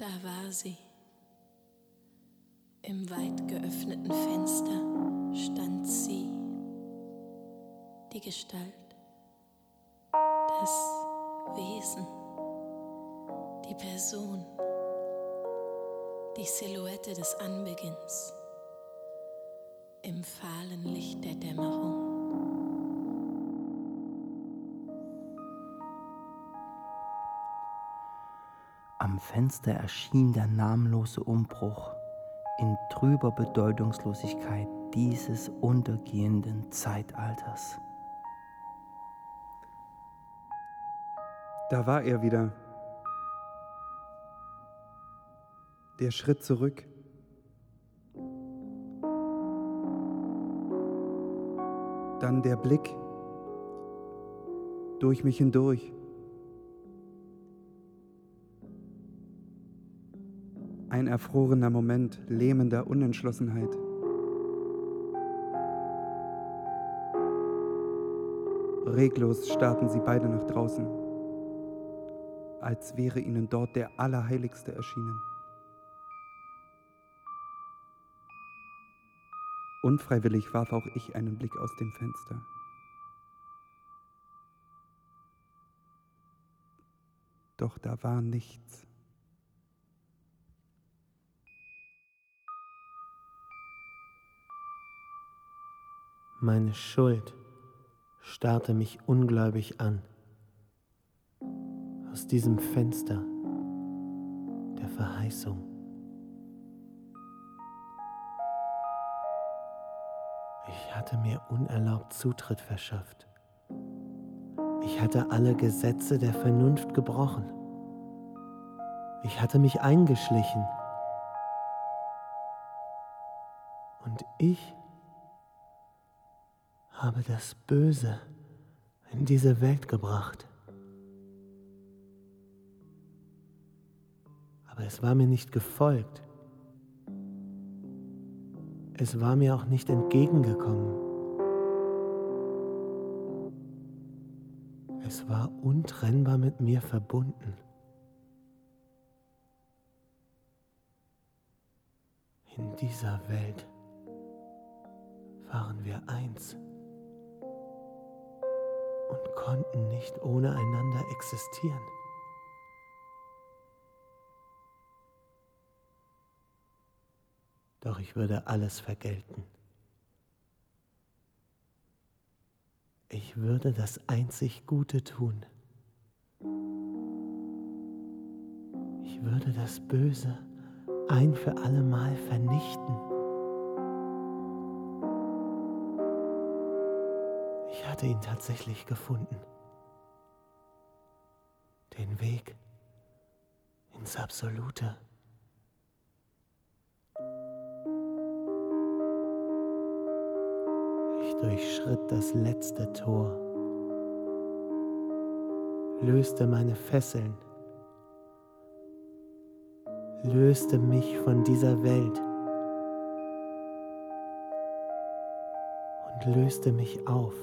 Da war sie. Im weit geöffneten Fenster stand sie, die Gestalt, das Wesen, die Person, die Silhouette des Anbeginns. Im fahlen Licht der Dämmerung. Am Fenster erschien der namenlose Umbruch in trüber Bedeutungslosigkeit dieses untergehenden Zeitalters. Da war er wieder. Der Schritt zurück. Dann der Blick durch mich hindurch. Ein erfrorener Moment lähmender Unentschlossenheit. Reglos starrten sie beide nach draußen, als wäre ihnen dort der Allerheiligste erschienen. Unfreiwillig warf auch ich einen Blick aus dem Fenster. Doch da war nichts. Meine Schuld starrte mich ungläubig an. Aus diesem Fenster der Verheißung. Ich hatte mir unerlaubt Zutritt verschafft. Ich hatte alle Gesetze der Vernunft gebrochen. Ich hatte mich eingeschlichen. Und ich habe das Böse in diese Welt gebracht. Aber es war mir nicht gefolgt. Es war mir auch nicht entgegengekommen. Es war untrennbar mit mir verbunden. In dieser Welt waren wir eins und konnten nicht ohne einander existieren. Doch ich würde alles vergelten. Ich würde das einzig Gute tun. Ich würde das Böse ein für allemal vernichten. Hatte ihn tatsächlich gefunden. Den Weg ins Absolute. Ich durchschritt das letzte Tor, löste meine Fesseln, löste mich von dieser Welt und löste mich auf.